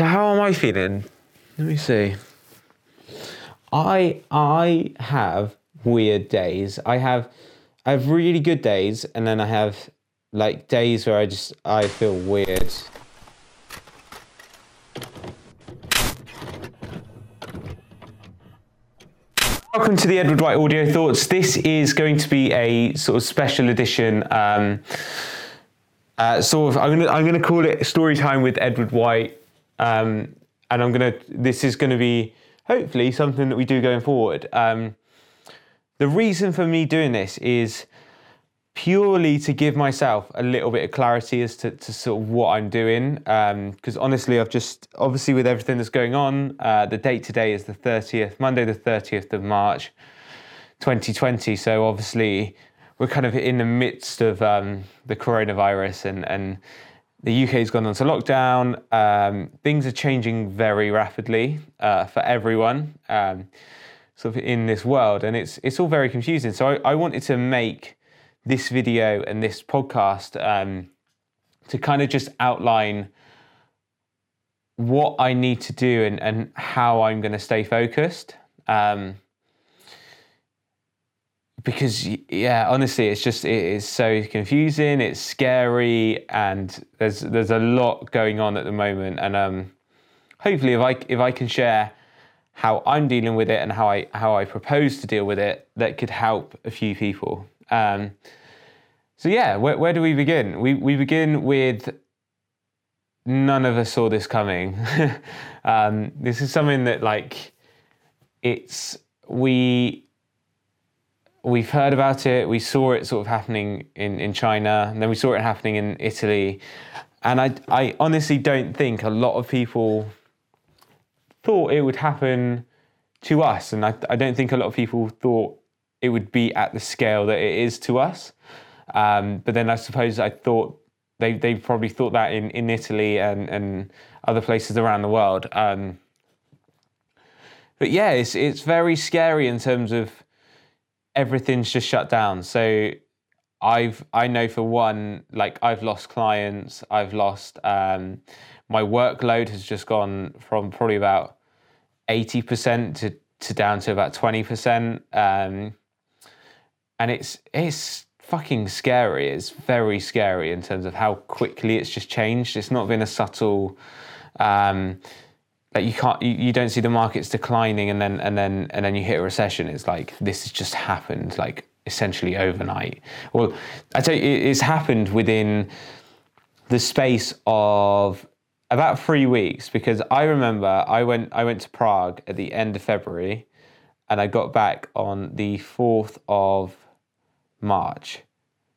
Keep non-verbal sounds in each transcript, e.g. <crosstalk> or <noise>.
So how am I feeling? Let me see. I I have weird days. I have I have really good days and then I have like days where I just I feel weird. Welcome to the Edward White Audio Thoughts. This is going to be a sort of special edition. Um, uh, sort of, I'm gonna I'm gonna call it story time with Edward White, um, and I'm gonna. This is to be hopefully something that we do going forward. Um, the reason for me doing this is purely to give myself a little bit of clarity as to, to sort of what I'm doing. Because um, honestly, I've just, obviously, with everything that's going on, uh, the date today is the 30th, Monday, the 30th of March, 2020. So obviously, we're kind of in the midst of um, the coronavirus and, and the UK has gone onto lockdown. Um, things are changing very rapidly uh, for everyone um, sort of in this world, and it's, it's all very confusing. So I, I wanted to make this video and this podcast um, to kind of just outline what I need to do and, and how I'm going to stay focused. Um, because yeah, honestly, it's just it is so confusing. It's scary, and there's there's a lot going on at the moment. And um, hopefully, if I if I can share how I'm dealing with it and how I how I propose to deal with it, that could help a few people. Um, so yeah, where, where do we begin? We we begin with none of us saw this coming. <laughs> um, this is something that like it's we we've heard about it. We saw it sort of happening in in China, and then we saw it happening in Italy. And I I honestly don't think a lot of people thought it would happen to us, and I I don't think a lot of people thought it would be at the scale that it is to us. Um, but then I suppose I thought they they probably thought that in, in Italy and, and other places around the world. Um, but yeah, it's it's very scary in terms of everything's just shut down. So I've I know for one, like I've lost clients, I've lost um, my workload has just gone from probably about eighty percent to to down to about twenty percent, um, and it's it's fucking scary. It's very scary in terms of how quickly it's just changed. It's not been a subtle. Um, like you can't, you, you don't see the markets declining and then and then and then you hit a recession. It's like this has just happened, like essentially overnight. Well, I tell you, it's happened within the space of about three weeks because I remember I went I went to Prague at the end of February, and I got back on the fourth of March.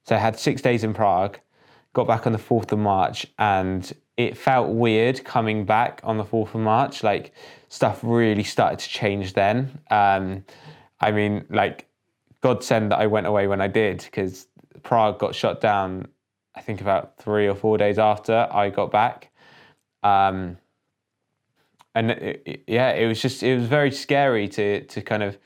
So I had six days in Prague, got back on the 4th of March, and it felt weird coming back on the 4th of March. Like stuff really started to change then. Um, I mean, like, God send that I went away when I did because Prague got shut down, I think about three or four days after I got back. Um, and it, it, yeah, it was just, it was very scary to, to kind of,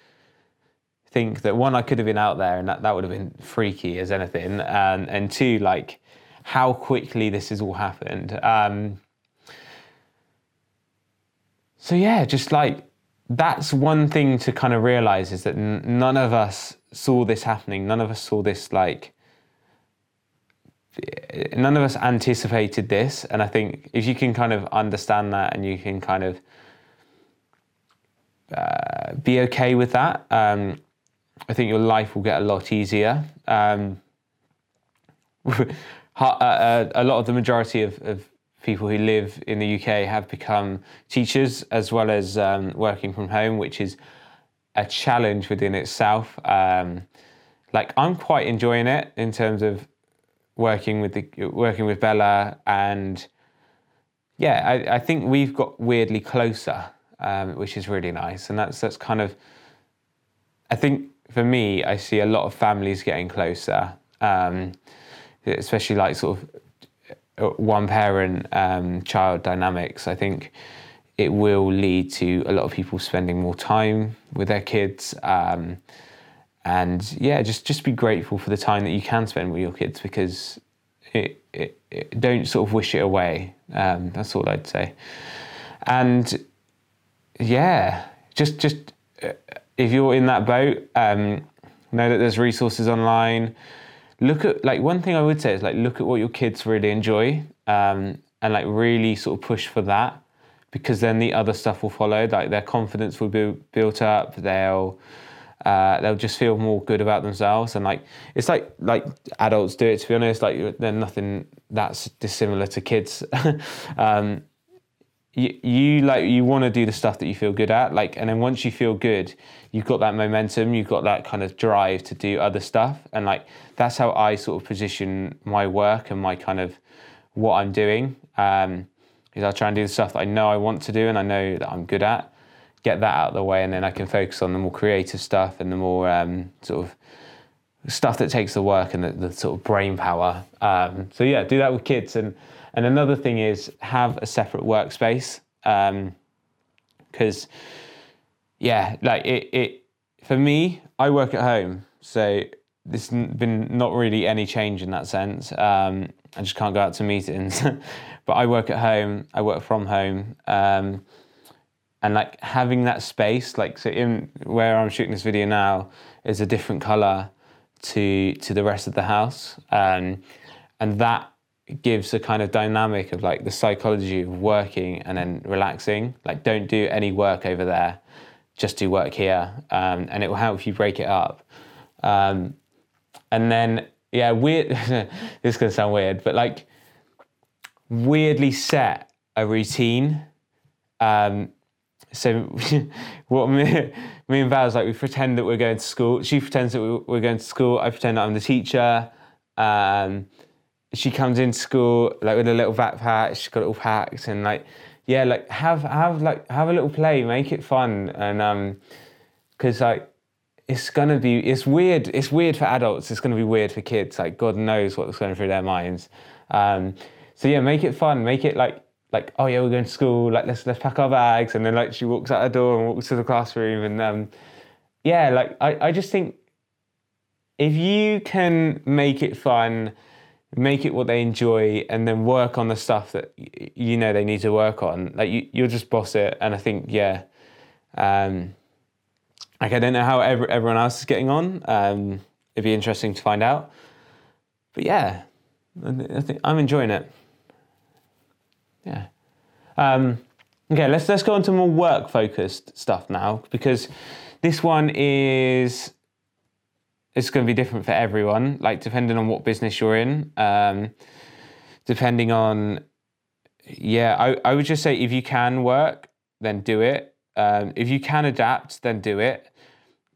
think that one, I could have been out there and that, that would have been freaky as anything. And, and two, like how quickly this has all happened. Um, so yeah, just like that's one thing to kind of realize is that n- none of us saw this happening. None of us saw this like none of us anticipated this and i think if you can kind of understand that and you can kind of uh, be okay with that um, I think your life will get a lot easier. Um, <laughs> a lot of the majority of, of, people who live in the UK have become teachers as well as um, working from home, which is a challenge within itself. Um, like I'm quite enjoying it in terms of working with the working with Bella and yeah, I, I think we've got weirdly closer, um, which is really nice, and that's that's kind of I think for me, I see a lot of families getting closer, um, especially like sort of uh, one parent um, child dynamics. I think it will lead to a lot of people spending more time with their kids. Um, and yeah, just, just be grateful for the time that you can spend with your kids because it, it, it don't sort of wish it away. Um, that's all I'd say. and yeah, just just uh, if you're in that boat, um, know that there's resources online. Look at like one thing I would say is like look at what your kids really enjoy, um, and like really sort of push for that, because then the other stuff will follow. Like their confidence will be built up. They'll uh, they'll just feel more good about themselves and like it's like like adults do it to be honest like they're nothing that's dissimilar to kids <laughs> um, you, you like you want to do the stuff that you feel good at like and then once you feel good you've got that momentum you've got that kind of drive to do other stuff and like that's how i sort of position my work and my kind of what i'm doing um, is i try and do the stuff that i know i want to do and i know that i'm good at get that out of the way, and then I can focus on the more creative stuff and the more um, sort of stuff that takes the work and the, the sort of brain power. Um, so yeah, do that with kids. And and another thing is have a separate workspace because um, yeah, like it it for me, I work at home, so there's been not really any change in that sense. Um, I just can't go out to meetings, <laughs> but I work at home. I work from home. Um, and like having that space like so in where i'm shooting this video now is a different color to to the rest of the house um, and that gives a kind of dynamic of like the psychology of working and then relaxing like don't do any work over there just do work here um, and it will help you break it up um, and then yeah weird <laughs> this is to sound weird but like weirdly set a routine um, so <laughs> what me, me and Val's like we pretend that we're going to school. She pretends that we're going to school. I pretend that I'm the teacher. Um, she comes in school like with a little backpack. She's got little packs and like yeah, like have have like have a little play, make it fun, and um, because like it's gonna be it's weird. It's weird for adults. It's gonna be weird for kids. Like God knows what's going through their minds. Um, so yeah, make it fun. Make it like like, oh yeah, we're going to school. Like, let's let's pack our bags. And then like she walks out the door and walks to the classroom. And um, yeah, like I, I just think if you can make it fun, make it what they enjoy, and then work on the stuff that you know they need to work on, like you you'll just boss it. And I think yeah, um, like I don't know how every, everyone else is getting on. Um, it'd be interesting to find out. But yeah, I think I'm enjoying it. Yeah. Um, okay, let's let's go on to more work focused stuff now because this one is it's going to be different for everyone. Like depending on what business you're in, um, depending on yeah, I, I would just say if you can work, then do it. Um, if you can adapt, then do it.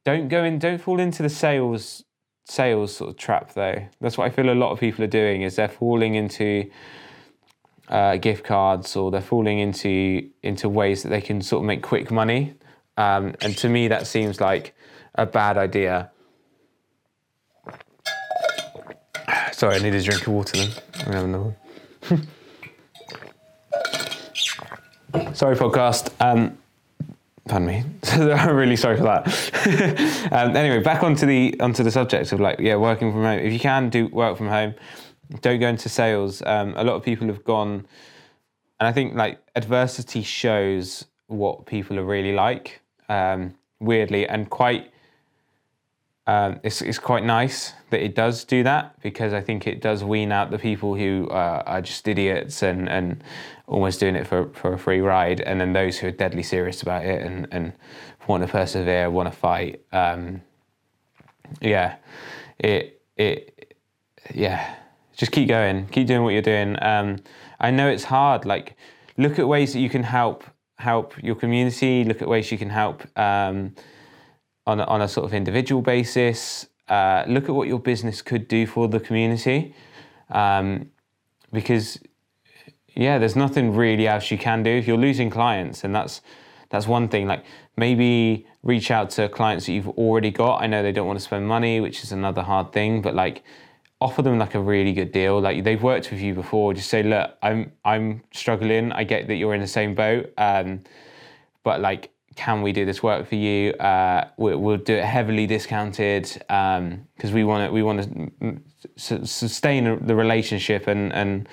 Don't go in. Don't fall into the sales sales sort of trap though. That's what I feel a lot of people are doing. Is they're falling into uh, gift cards or they're falling into into ways that they can sort of make quick money. Um, and to me, that seems like a bad idea. Sorry, I need a drink of water then. I have another one. <laughs> sorry, podcast. Um, pardon me. <laughs> I'm really sorry for that. <laughs> um, anyway, back onto the onto the subject of like yeah, working from home. If you can do work from home, don't go into sales. Um, a lot of people have gone, and I think like adversity shows what people are really like. Um, weirdly, and quite, um, it's it's quite nice that it does do that because I think it does wean out the people who uh, are just idiots and and almost doing it for for a free ride, and then those who are deadly serious about it and and want to persevere, want to fight. Um, yeah, it it yeah just keep going, keep doing what you're doing. Um, I know it's hard. Like, look at ways that you can help help your community. Look at ways you can help um, on a, on a sort of individual basis. Uh, look at what your business could do for the community, um, because yeah, there's nothing really else you can do if you're losing clients, and that's that's one thing. Like maybe reach out to clients that you've already got. I know they don't want to spend money, which is another hard thing, but like offer them like a really good deal. Like they've worked with you before. Just say, look, I'm I'm struggling. I get that you're in the same boat, um, but like, can we do this work for you? Uh, we'll, we'll, do it heavily discounted because um, we want to we want to sustain the relationship and and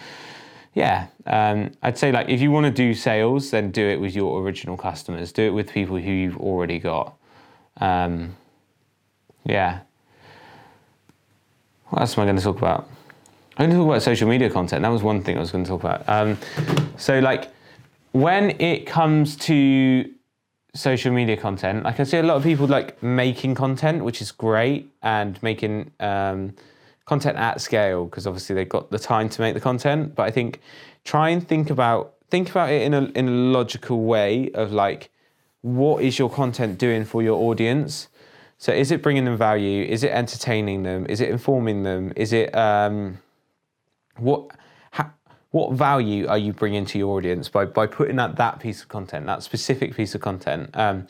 yeah, um, I'd say like if you want to do sales, then do it with your original customers. Do it with people who you've already got. Um, yeah. What else am I going to talk about? I'm going to talk about social media content. That was one thing I was going to talk about. Um, so like when it comes to social media content, like I see a lot of people like making content, which is great, and making um, content at scale because obviously they've got the time to make the content. But I think try and think about think about it in a in a logical way of like what is your content doing for your audience. So is it bringing them value? Is it entertaining them? Is it informing them? Is it um, what? What value are you bringing to your audience by, by putting out that piece of content, that specific piece of content? Um,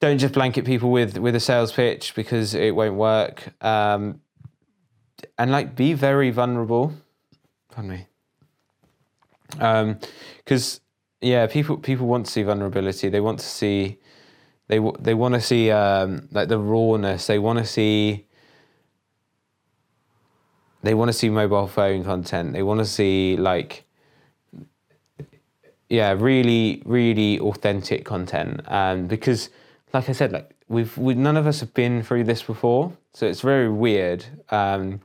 don't just blanket people with with a sales pitch because it won't work. Um, and like be very vulnerable. Pardon me. Because um, yeah, people people want to see vulnerability. They want to see they they want to see um, like the rawness. They want to see they want to see mobile phone content. They want to see like yeah, really really authentic content. Um, because like I said, like we've we, none of us have been through this before, so it's very weird. Um,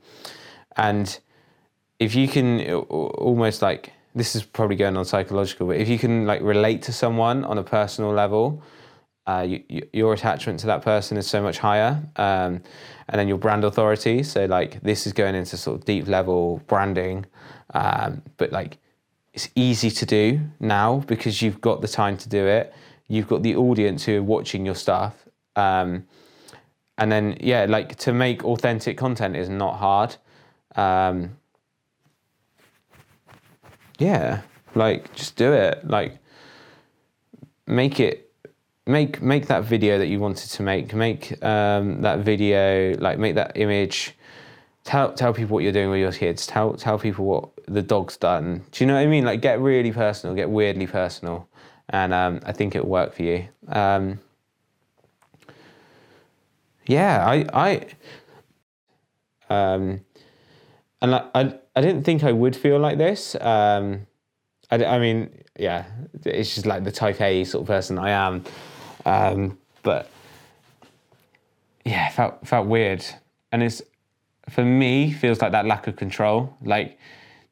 and if you can almost like this is probably going on psychological, but if you can like relate to someone on a personal level, uh, you, you, your attachment to that person is so much higher, um, and then your brand authority. So like this is going into sort of deep level branding, um, but like it's easy to do now because you've got the time to do it. You've got the audience who are watching your stuff. Um, and then, yeah, like to make authentic content is not hard. Um, yeah, like just do it. Like make it, make make that video that you wanted to make. Make um, that video, like make that image. Tell tell people what you're doing with your kids. Tell tell people what the dog's done. Do you know what I mean? Like get really personal, get weirdly personal and um, I think it'll work for you. Um, yeah, I, I, um, and I, I, I, didn't think I would feel like this. Um, I, I mean, yeah, it's just like the type A sort of person I am, um, but yeah, felt felt weird, and it's for me feels like that lack of control. Like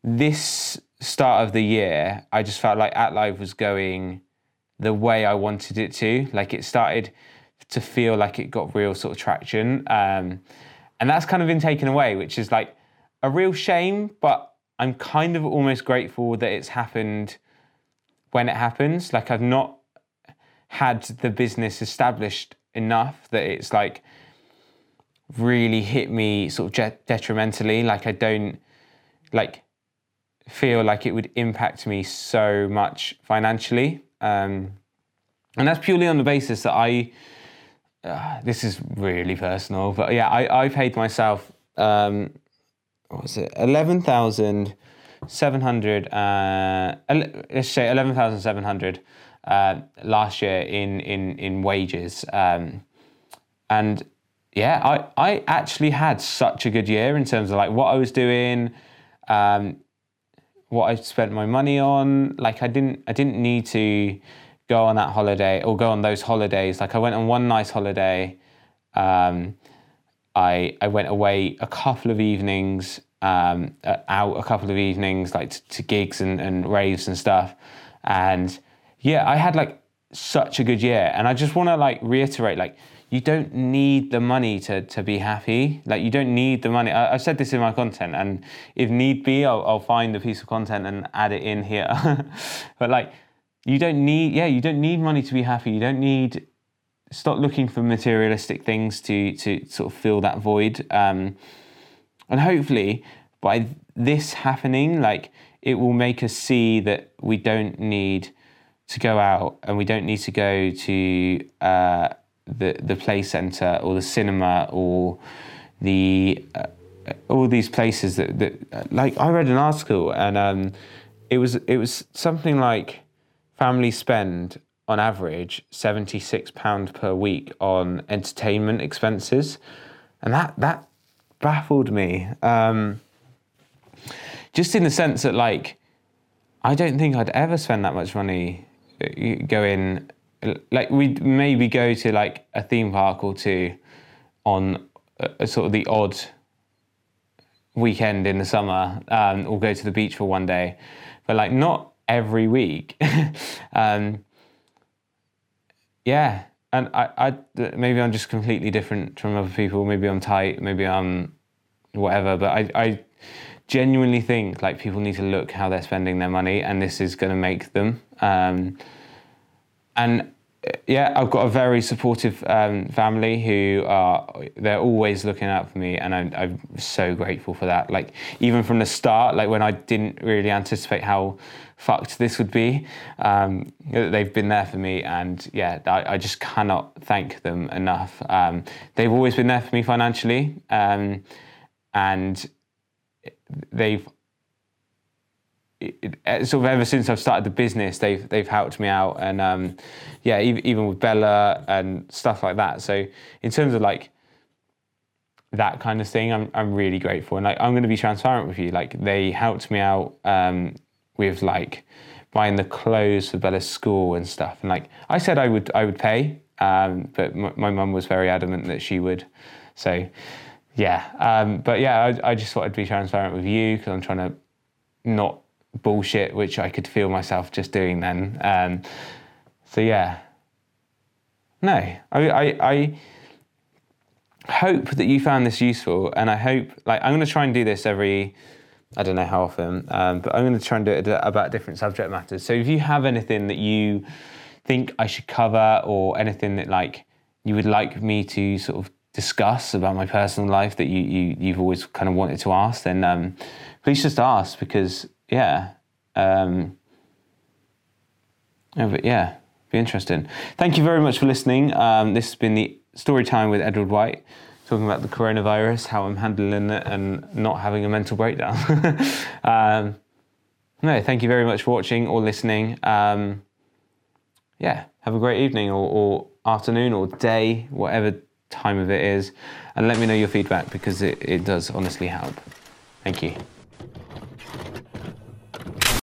this start of the year, I just felt like At Live was going the way I wanted it to. Like it started to feel like it got real sort of traction. Um, and that's kind of been taken away, which is like a real shame, but I'm kind of almost grateful that it's happened when it happens. Like I've not had the business established enough that it's like really hit me sort of detrimentally. Like I don't like feel like it would impact me so much financially. Um, and that's purely on the basis that I, uh, this is really personal, but yeah, I, I paid myself, um, what was it, 11,700, uh, let's say 11,700 uh, last year in, in, in wages. Um, and yeah, I, I actually had such a good year in terms of like what I was doing, um, what I spent my money on. Like I didn't I didn't need to go on that holiday or go on those holidays. Like I went on one nice holiday. Um, I I went away a couple of evenings, um, uh, out a couple of evenings, like to, to gigs and, and raves and stuff. And yeah, I had like such a good year. And I just want to like reiterate, like you don't need the money to, to be happy. Like you don't need the money. I, have said this in my content, and if need be, I'll, I'll find a piece of content and add it in here. <laughs> but like, you don't need, yeah, you don't need money to be happy. You don't need. Stop looking for materialistic things to to sort of fill that void. Um, and hopefully, by this happening, like it will make us see that we don't need to go out and we don't need to go to. Uh, the the play center or the cinema or the uh, all these places that, that like I read an article and um, it was it was something like families spend on average 76 pound per week on entertainment expenses and that that baffled me um, just in the sense that like I don't think I'd ever spend that much money uh, in, like we'd maybe go to like a theme park or two on a, a sort of the odd weekend in the summer um, or go to the beach for one day. But like not every week. <laughs> Um, yeah. And I, I maybe i'm just completely different from other people. Maybe i'm tight maybe i'm whatever. But i, I genuinely think like people need to look how they're spending their money and this is going to make them um, and yeah, I've got a very supportive um, family who are they're always looking out for me, and I'm, I'm so grateful for that. Like even from the start, like when I didn't really anticipate how fucked this would be, um, they've been there for me, and yeah, I, I just cannot thank them enough. Um, they've always been there for me financially, um, and they've it, sort of ever since I've started the business, they've they've helped me out, and um, yeah, even, even with Bella and stuff like that. So in terms of like that kind of thing, I'm I'm really grateful, and like I'm going to be transparent with you. Like they helped me out um, with like buying the clothes for Bella's school and stuff, and like I said, I would I would pay, um, but my mum was very adamant that she would. So yeah, um, but yeah, I, I just thought I'd be transparent with you because I'm trying to not bullshit, which I could feel myself just doing then. Um, so yeah, no, I, I, I hope that you found this useful, and I hope like I'm going to try and do this every. I don't know how often, um, but I'm going to try and do it about different subject matters. So if you have anything that you think I should cover, or anything that like you would like me to sort of discuss about my personal life that you, you you've always kind of wanted to ask, then um, please just ask because yeah. Um, oh, but yeah, be interesting. Thank you very much for listening. Um, this has been the story time with Edward White, talking about the coronavirus, how I'm handling it, and not having a mental breakdown. <laughs> um, no, thank you very much for watching or listening. Um, yeah, have a great evening or, or afternoon or day, whatever time of it is, and let me know your feedback because it, it does honestly help. Thank you.